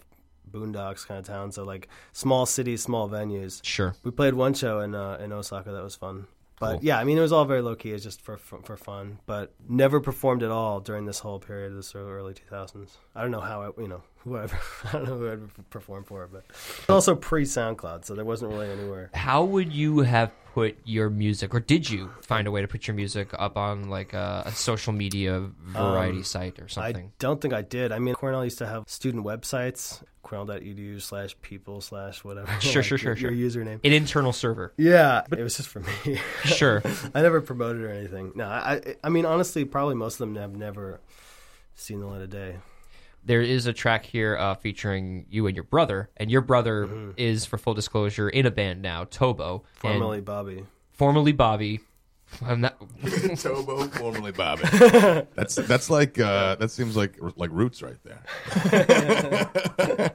boondocks kind of town, so like small cities, small venues. Sure. We played one show in uh, in Osaka that was fun. But Cool. yeah, I mean it was all very low key. It's just for, for for fun. But never performed at all during this whole period of of early 2000s. I don't know how I you know whoever I don't know who I'd perform for, but also pre SoundCloud, so there wasn't really anywhere. How would you have put your music, or did you find a way to put your music up on like a, a social media variety um, site or something? I don't think I did. I mean, Cornell used to have student websites, cornell.edu slash people slash whatever. Sure, like sure, sure, your, sure. Your username. An internal server. Yeah, but it was just for me. Sure. I never promoted or anything. No, I, I- I mean, honestly, probably most of them have never seen the light of day. There is a track here uh, featuring you and your brother, and your brother is, for full disclosure, in a band now, Tobo, Formerly Bobby. formerly Bobby. I'm not. Tobo, formerly Bobby. that's that's like uh, that seems like like roots right there.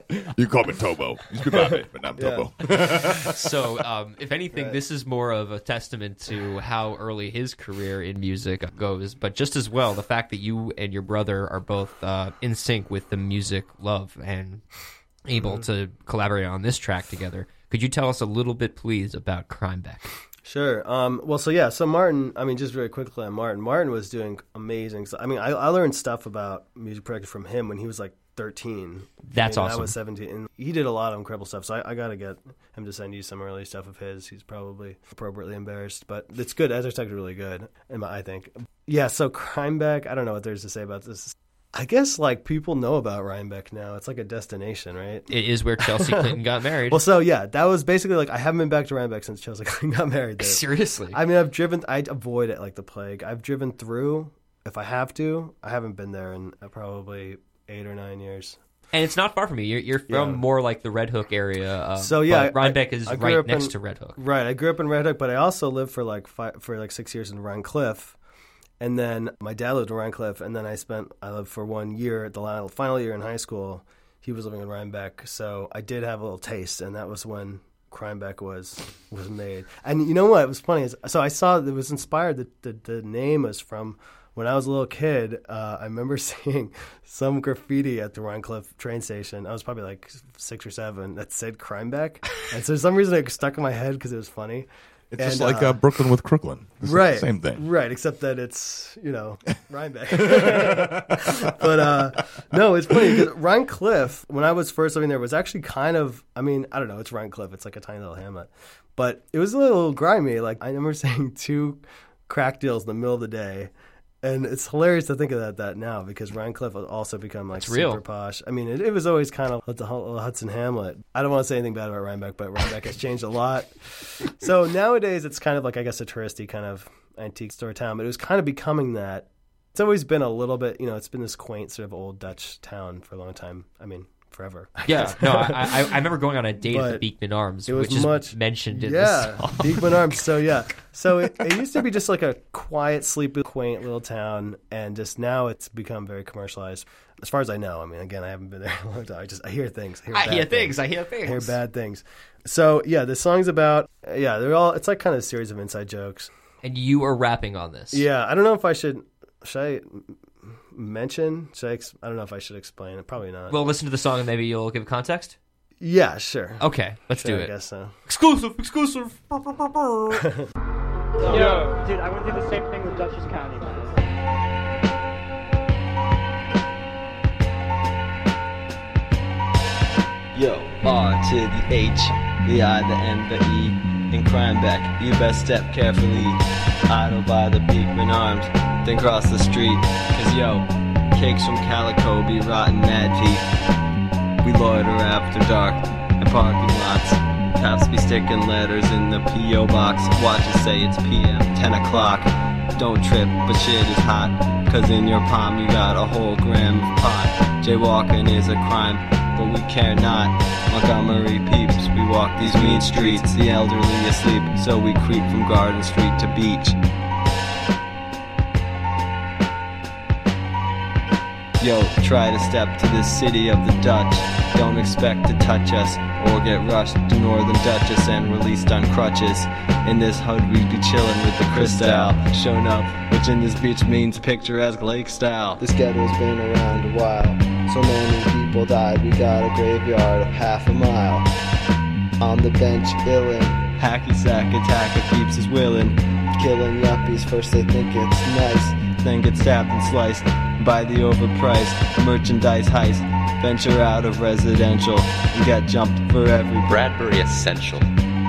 you call me Tobo. You used to be Bobby, but now I'm Tobo. so, um, if anything, this is more of a testament to how early his career in music goes. But just as well, the fact that you and your brother are both uh, in sync with the music love and able to collaborate on this track together. Could you tell us a little bit, please, about Crimeback? Sure. Um, well, so yeah, so Martin, I mean, just very quickly on Martin. Martin was doing amazing. So, I mean, I, I learned stuff about music production from him when he was like 13. That's I mean, awesome. I was 17. And he did a lot of incredible stuff. So I, I got to get him to send you some early stuff of his. He's probably appropriately embarrassed, but it's good. As expected, really good, in my- I think. Yeah, so Crimeback, I don't know what there's to say about this. I guess like people know about Rhinebeck now. It's like a destination, right? It is where Chelsea Clinton got married. Well, so yeah, that was basically like I haven't been back to Rhinebeck since Chelsea Clinton got married there. Seriously. I mean, I've driven. I avoid it like the plague. I've driven through if I have to. I haven't been there in uh, probably eight or nine years. and it's not far from you. You're, you're from Yeah. more like the Red Hook area. Um, So, yeah, but Rhinebeck I- is I right next in- to Red Hook. Right. I grew up in Red Hook, but I also lived for like five, for like six years in Rhinecliff, and then my dad lived in Rhinecliff, and then I spent I lived for one year the final year in high school. He was living in Rhinebeck, so I did have a little taste, and that was when Crimeback was was made. And you know what It was funny so I saw it was inspired. The the, the name was from. When I was a little kid, uh, I remember seeing some graffiti at the Rhinecliff train station. I was probably like six or seven that said "Crimeback," and so for some reason it stuck in my head because it was funny. It's just like uh, uh, Brooklyn with Crooklyn. It's the right Same thing. right except that it's you know rhinebeck but uh no it's funny because rhinecliff when i was first living there was actually kind of i mean i don't know it's rhinecliff it's like a tiny little hamlet but it was a little grimy like i remember seeing two crack deals in the middle of the day and it's hilarious to think of that, that now because Rhinecliff has also become like It's real. super posh. I mean, it, it was always kind of like the uh, Hudson Hamlet. I don't want to say anything bad about Rhinebeck, but Rhinebeck has changed a lot. So nowadays, it's kind of like I guess a touristy kind of antique store town, but it was kind of becoming that. It's always been a little bit, you know, it's been this quaint sort of old Dutch town for a long time. I mean, forever. I Yeah, no, I, I, I remember going on a date at the Beekman Arms, it was which is much- mentioned in yeah, the song. Beekman Arms. So yeah, so it, it used to be just like a quiet, sleepy, quaint little town, and just now it's become very commercialized. As far as I know, I mean, again, I haven't been there a long time. I just I hear things. I hear, I hear things. I hear things. I hear bad things. So yeah, the song's about yeah, they're all. It's like kind of a series of inside jokes. And you are rapping on this. Yeah, I don't know if I should. Should I mention? Should I? Ex- I don't know if I should explain it. Probably not. Well, listen to the song and maybe you'll give context. yeah, sure. Okay, let's Sure, do I it. guess so. Exclusive, exclusive. Yo, dude, I want to do the same thing with Dutchess County. Yo, R to the H, the I, the N, the E, in Crimeback. You best step carefully. Idle by the Beekman Arms, then cross the street. Cause yo, cakes from Calico be rotten mad teeth. We loiter after dark in parking lots. Cops be sticking letters in the P.O. box. Watch it say it's PM, 10 o'clock. Don't trip, but shit is hot. Cause in your palm you got a whole gram of pot. Jaywalking is a crime, but we care not. Montgomery peeps, we walk these mean streets. The elderly asleep, so we creep from Garden Street to Beach. Yo, try to step to the city of the Dutch. Don't expect to touch us or get rushed to Northern Dutchess and released on crutches. In this hood, we'd be chillin' with the crystal. Shown up, which in this beach means picturesque lake style. This ghetto's been around a while. So many people died, we got a graveyard of half a mile. On the bench, illin'. Hacky sack attack of peeps is willin'. Killing yuppies, first they think it's nice, then get stabbed and sliced by the overpriced merchandise heist. Venture out of residential and get jumped for every Bradbury Essential.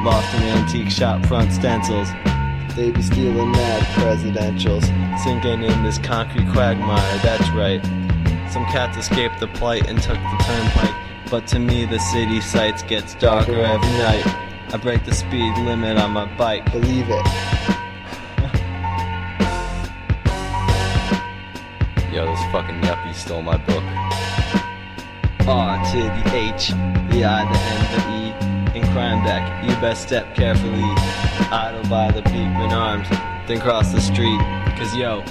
lost in antique shop front stencils. They be stealing mad presidentials, sinking in this concrete quagmire, that's right. Some cats escaped the plight and took the turnpike, but to me the city sights gets darker every night. I break the speed limit on my bike, believe it. Yo, this fucking yuppie stole my book. R to the H, the I, the N, the E, in Crimeback. You best step carefully. Idle by the Beekman Arms, then cross the street. Cause yo,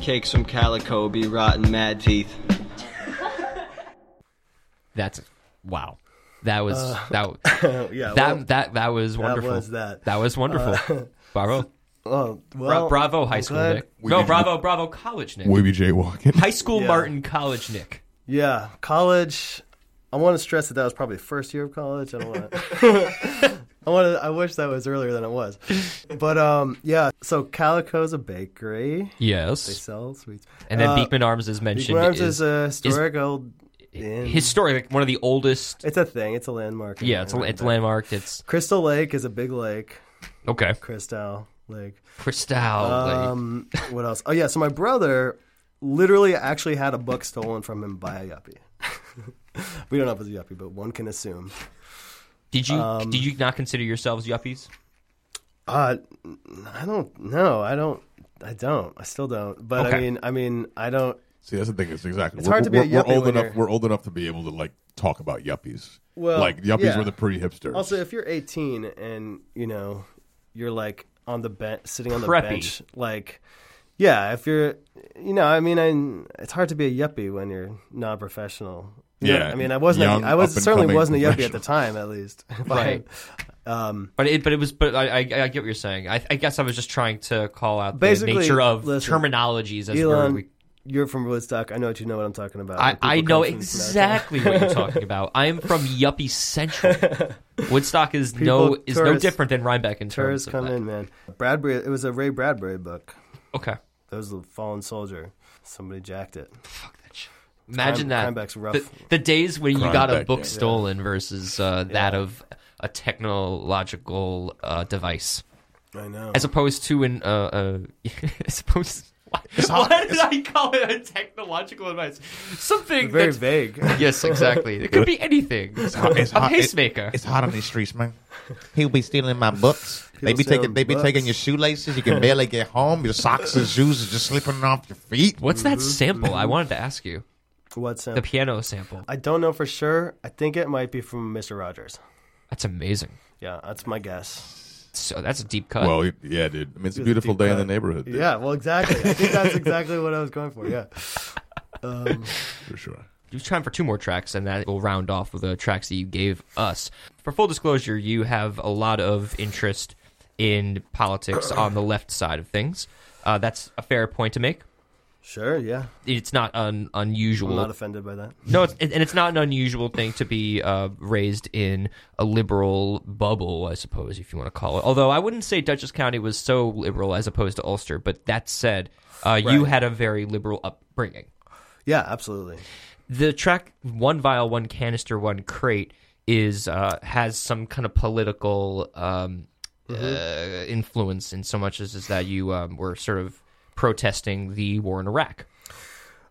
cakes from Calico be rotten mad teeth. That's wow. That was uh, that yeah, that well, that that was wonderful. was that. That was wonderful. Uh, bravo. Oh, Bra- well, bravo, high school glad- Nick. No, bravo, bravo, college Nick. We be jaywalking. High school Yeah. Martin, college Nick. Yeah, college. I want to stress that that was probably the first year of college. I don't want to. I want to. I wish that was earlier than it was. But um, yeah. So Calico's a bakery. Yes. They Yes. sell sweets. And then Uh, Beekman Arms is mentioned. Beekman Arms is, is, a historic old inn. historic, like one of the oldest. It's a thing. It's a landmark. in Yeah, it's a, it's Rhinebeck. landmarked. It's Crystal Lake is a big lake. okay. Crystal Lake. Cristal. Um, what else? Oh yeah. So my brother literally actually had a book stolen from him by a yuppie. we don't know if it's a yuppie, but one can assume. did you um, did you not consider yourselves yuppies? Uh, I don't know. I don't. I don't. I still don't. But I mean, I mean, I don't. See, that's the thing. It's exactly. It's we're, hard to be a we're, we're old enough. you're- We're old enough to be able to like talk about yuppies. Well, like yuppies yeah. were the pre-hipsters. Also, if you're 18 and you know you're like on the bench, sitting on the Preppy. bench, like, yeah, if you're, you know, I mean, I, it's hard to be a yuppie when you're not professional. You know, Yeah, I mean, I wasn't. young, a, I was certainly wasn't a yuppie at the time, at least. If Right. um, But it but it was but I I, I get what you're saying. I, I guess I was just trying to call out the nature of listen, terminologies as Elon, we You're from Woodstock. I know what you know what I'm talking about. I, I know exactly what you're talking about. I am from Yuppie Central. Woodstock is People- no is no different than Rhinebeck in terms Tourists of come that. in, man. Bradbury. It was a Ray Bradbury book. Okay. That was the Fallen Soldier. Somebody jacked it. Fuck that shit. Imagine Crime- that. Crimeback's rough. The, the days when you got a book yeah. stolen versus uh, that of a technological uh, device, I know. as opposed to an uh, uh, as opposed. Why, why did I call it a technological device? Something Very that's- vague. Yes, exactly. It could be anything. it's a hot- it- pacemaker. It's hot on these streets, man. He'll be stealing my books. They He'll be taking, they be books. taking your shoelaces. You can barely get home. Your socks and shoes are just slipping off your feet. What's that mm-hmm. sample? I wanted to ask you. What's The piano sample. I don't know for sure. I think it might be from Mr. Rogers. That's amazing. Yeah, that's my guess. So that's a deep cut. Well, yeah, dude. I mean, it's a It a beautiful deep day in the neighborhood. dude, Yeah, well, exactly. I think that's exactly what I was going for. Yeah. Um, for sure. It's time for two more tracks, and that will round off with the tracks that you gave us. For full disclosure, you have a lot of interest in politics on the left side of things. Uh, that's a fair point to make. Sure. Yeah. It's not un- unusual. I'm not offended by that. No, it's, and it's not an unusual thing to be uh, raised in a liberal bubble, I suppose, if you want to call it. Although I wouldn't say Dutchess County was so liberal as opposed to Ulster. But that said, uh, you had a very liberal upbringing. Yeah, absolutely. The track "One Vial, One Canister, One Crate" is uh, has some kind of political um, uh, influence in so much as is that you um, were sort of protesting the war in Iraq.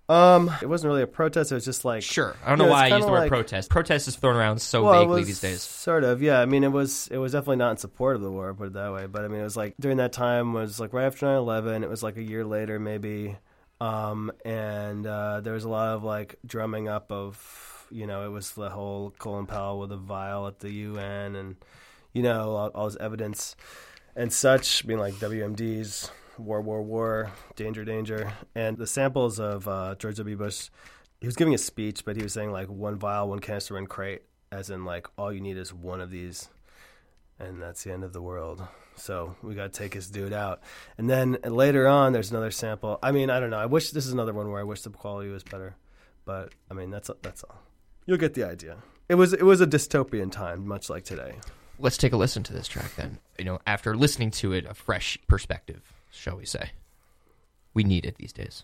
Um, it wasn't really a protest. It was just like Sure, I don't know know, why I use the word like- protest. Protest is thrown around so Well, vaguely was these days. Sort of, yeah. I mean, it was it was definitely not in support of the war, put it that way. But I mean, it was like during that time was like right after 9-11. It was like a year later, maybe, um, and uh, there was a lot of like drumming up of you know it was the whole Colin Powell with a vial at the UN, and you know all, all this evidence and such, being like WMDs, war, war, war, danger, danger, and the samples of uh, George W. Bush. He was giving a speech, but he was saying like one vial, one canister, one crate, as in like all you need is one of these, and that's the end of the world. So we got to take this dude out. And then later on, there's another sample. I mean, I don't know. I wish this is another one where I wish the quality was better, but I mean that's that's all. You'll get the idea. It was it was a dystopian time, much like today. Let's take a listen to this track then. You know, after listening to it, a fresh perspective, shall we say? We need it these days.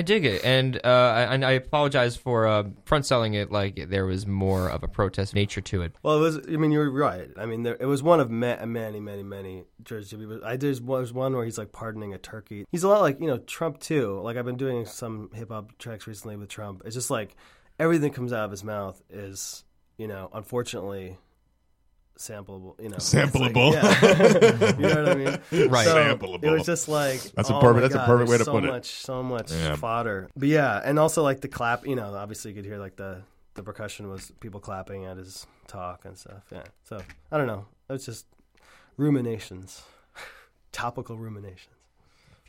I dig it, and uh, I- I apologize for uh, front selling it like there was more of a protest nature to it. Well, it was. I mean, you're right. I mean, there, it was one of ma- many, many, many George. But I did was one where he's like pardoning a turkey. He's a lot like you know Trump too. Like I've been doing some hip hop tracks recently with Trump. It's just like everything comes out of his mouth is you know unfortunately sampleable. You know, It's like- Sampleable. yeah. you know what I mean? Right. So Sampleable. It was just like That's a oh perfect- my that's a perfect way to so put it. So Much, so much Yeah. fodder. But yeah, and also like the clap. You know, obviously you could hear like the the percussion was people clapping at his talk and stuff. Yeah. So I don't know. It was just ruminations, topical ruminations.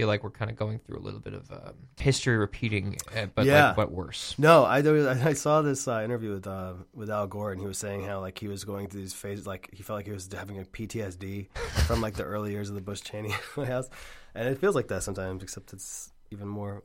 Feel like we're kind of going through a little bit of um, history repeating, uh, but yeah, like, but worse. No, I I saw this uh, interview with uh, with Al Gore, and he was saying how like he was going through these phases, like he felt like he was having a PTSD from like the early years of the Bush Cheney House, and it feels like that sometimes, except it's even more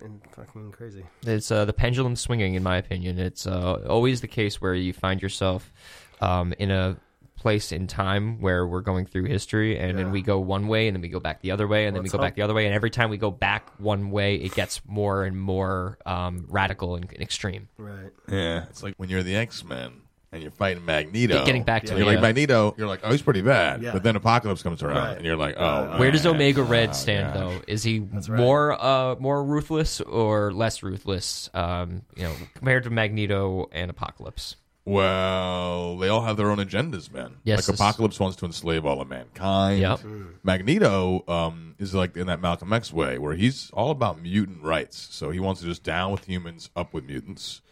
and fucking crazy. It's uh, the pendulum swinging, in my opinion. It's uh, always the case where you find yourself um, in a place in time where we're going through history, and then we go one way, and then we go back the other way, and then we Let's go back the other way, and every time we go back one way, it gets more and more um, radical and, and extreme. Right. Yeah, it's like when you're the X Men and you're fighting Magneto. Getting back to you're like yeah. Magneto. You're like, oh, he's pretty bad. Yeah. But then Apocalypse comes around, Right. and you're like, oh, Where does man. Omega Red stand, gosh. though? Is he right. more uh, more ruthless or less ruthless? Um, you know, compared to Magneto and Apocalypse. Well, they all have their own agendas, man. Yes, like Apocalypse wants to enslave all of mankind. Yep. Magneto um, is like in that Malcolm X way, where he's all about mutant rights. So he wants to just down with humans, up with mutants.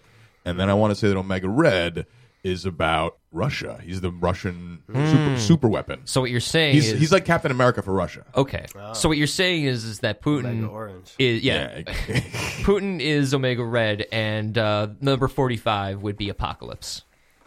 And then I want to say that Omega Red is about Russia. He's the Russian super, super weapon. So what you're saying He's is he's like Captain America for Russia. Okay. So what you're saying is is that Putin Omega Orange. is yeah, Putin is Omega Red and uh, number 45 would be Apocalypse.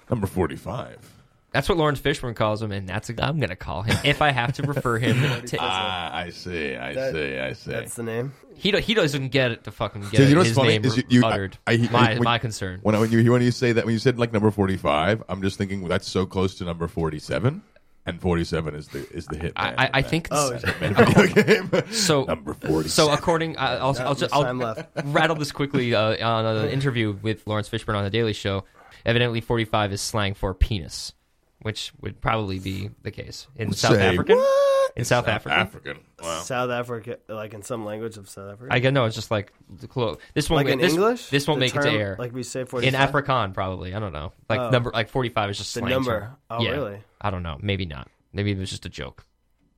Number forty-five. That's what Laurence Fishburne calls him and that's what I'm going to call him if I have to refer him to Ah, I see. I That- see. I see. That's the name. he do, he doesn't get it to fucking get Dude, you know what's his funny name is you, you I- uttered. I, I, my when, my concern. When, I- when you when you say that when you said like number forty five, I'm just thinking well, that's so close to number forty seven, and forty seven is the is the hit. I, I, I think Oh, it's- video game. so number forty. So according, I- I'll, I'll, much just, I'll time left. rattle this quickly uh, on an interview with Laurence Fishburne on the Daily Show. Evidently, 45 is slang for penis, which would probably be the case in South Say African. what? In South, Africa, African. Wow. South Africa, like in some language of South Africa. I get no. It's just like the clo- this won't like in this, English. This won't The make it to air. Like we say, for in Afrikaan, probably. I don't know. Like Oh. number like 45 is just The slang number. term. Oh, Yeah. really? I don't know. Maybe not. Maybe it was just a joke.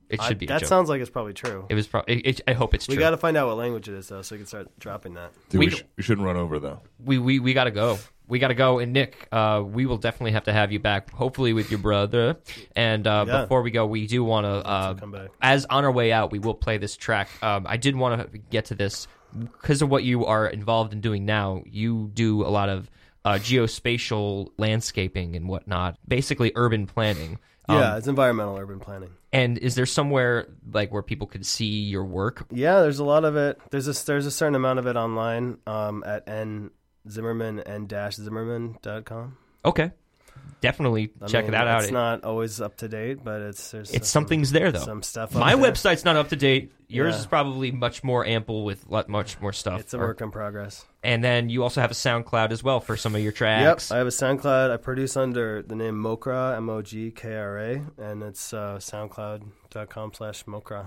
It I- should be. a that joke. sounds like it's probably true. It was. Pro- it, it, I hope it's we true. We got to find out what language it is though, so we can start dropping that. Dude, we, We- sh- we shouldn't run over though. we we, we got to go. We got to go. And Nick, uh, we will definitely have to have you back, hopefully with your brother. And uh, Yeah. before we go, we do want to, uh, come back. as on our way out, we will play this track. Um, I did want to get to this because of what you are involved in doing now. You do a lot of uh, geospatial landscaping and whatnot, basically urban planning. Um, yeah, it's environmental urban planning. And is there somewhere like where people could see your work? Yeah, there's a lot of it. There's a there's a certain amount of it online um, at n zimmerman and dash zimmerman.com. Okay, definitely I check mean, that out. It's not always up to date, but it's there's It's some- something's there though. Some stuff. My there. website's not up to date. Yours Yeah. is probably much more ample with much more stuff. It's a Or- work in progress. And then you also have a SoundCloud as well for some of your tracks. Yep, I have a SoundCloud. I produce under the name Mogkra, M O G K R A, and it's uh, soundcloud.com slash Mogkra.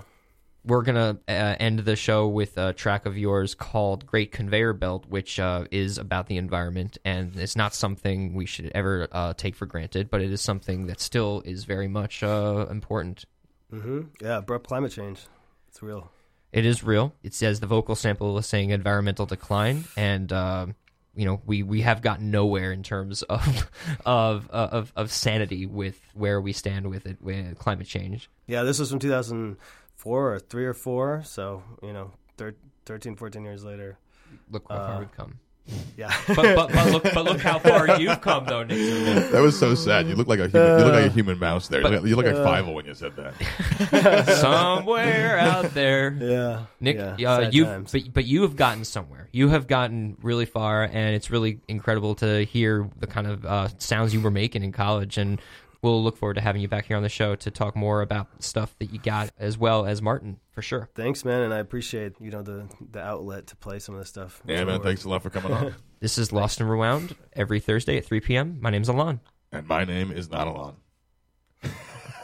We're gonna uh, end the show with a track of yours called "Great Conveyor Belt," which uh, is about the environment, and it's not something we should ever uh, take for granted, but it is something that still is very much uh, important. hmm Yeah, abrupt climate change. It's real. It is real. It says the vocal sample is saying environmental decline, and um, you know we, we have gotten nowhere in terms of of of of sanity with where we stand with it with climate change. Yeah, this was from 2004 or 3 or 4, so, you know, thir- 13, 14 years later. Look how far we've come. Yeah. But, but, but look but look how far you've come though, Nick. That was so sad. You look like a human. you look like a Uh, human mouse there. You look, you look like Fievel when you said that. somewhere out there. Yeah. Nick, Yeah, uh, you times. but but you have gotten somewhere. You have gotten really far, and it's really incredible to hear the kind of uh, sounds you were making in college. And we'll look forward to having you back here on the show to talk more about stuff that you got as well as Martin for sure. Thanks, man, and I appreciate you know the the outlet to play some of this stuff. Yeah, man. Thanks a lot for coming on. This is Lost and Rewound every Thursday at 3 p.m. My name's Alon. and my name is not Alon.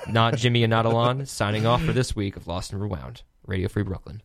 Not Jimmy and not Alon, signing off for this week of Lost and Rewound, Radio Free Brooklyn.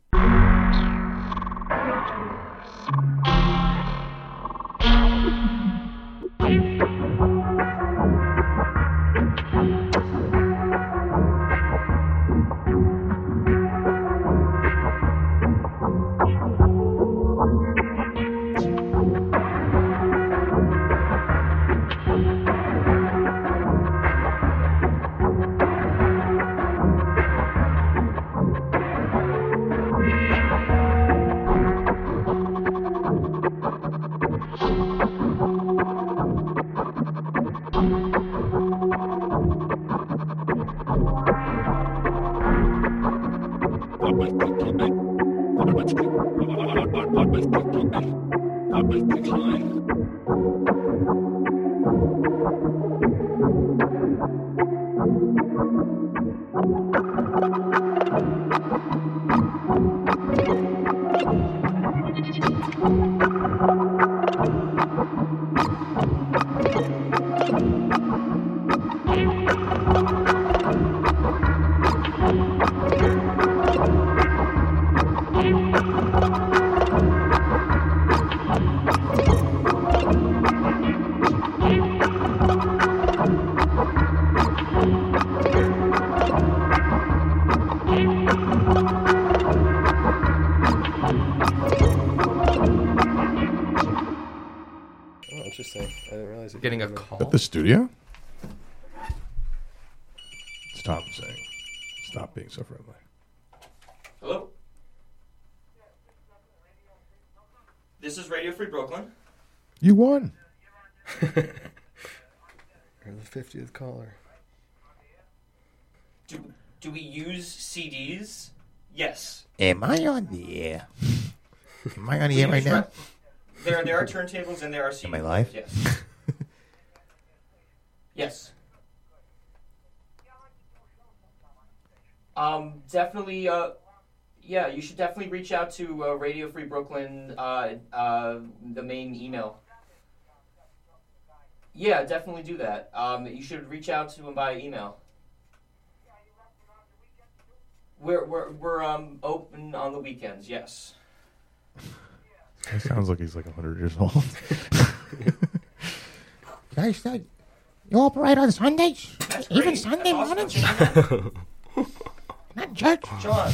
Oh, studio? Stop saying. Stop being so friendly. Hello? This is Radio Free Brooklyn. You won. You're the fiftieth caller. Do, do we use CDs? Yes. Am I on the air? Am I on the air right now? There, there are turntables and there are CDs. Am I live? Yes. Yes. Um, definitely. Uh, yeah, you should definitely reach out to uh, Radio Free Brooklyn, uh, uh, the main email. Yeah, definitely do that. Um, you should reach out to them by email. We're we're we're um open on the weekends. Yes. He sounds like he's like 100 years old. Guys, that, you operate on Sundays? Even Sunday mornings? Not church. John.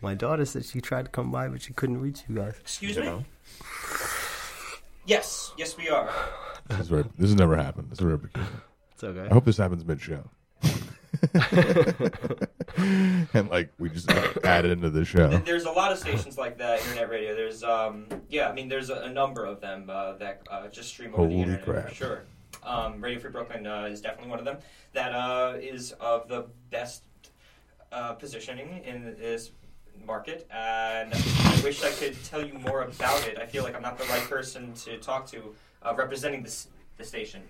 My daughter said she tried to come by, but she couldn't reach you guys. Excuse me. Yes, yes, we are. This, is very, this has never happened. This is very peculiar. It's okay. I hope this happens mid show. and like we just add it into the show. There's a lot of stations like that, internet radio. There's, um, yeah, I mean, there's a, a number of them uh, that uh, just stream over the Holy internet. crap. For sure. Um, radio Free Brooklyn uh, is definitely one of them. That uh, is of the best uh, positioning in this market, and I wish I could tell you more about it. I feel like I'm not the right person to talk to uh, representing this the station.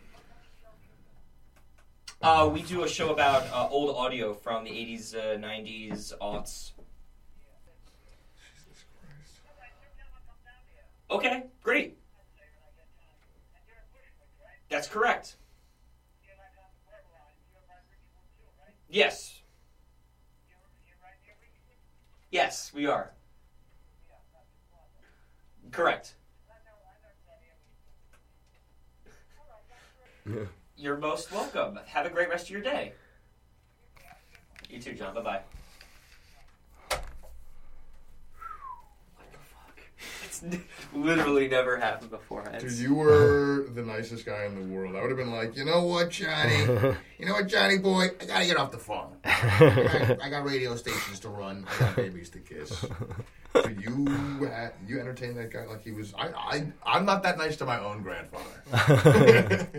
Uh, we do a show about uh, old audio from the 80s, uh, 90s, aughts. Okay, great. That's correct. Yes. Yes, we are. Correct. You're most welcome. Have a great rest of your day. You too, John. Bye bye. It's literally never happened before. Dude, you were the nicest guy in the world. I would have been like, you know what, Johnny? You know what, Johnny boy? I gotta get off the phone. I got, I got radio stations to run. I got babies to kiss. Dude, you had, you entertained that guy like he was. I I I'm not that nice to my own grandfather.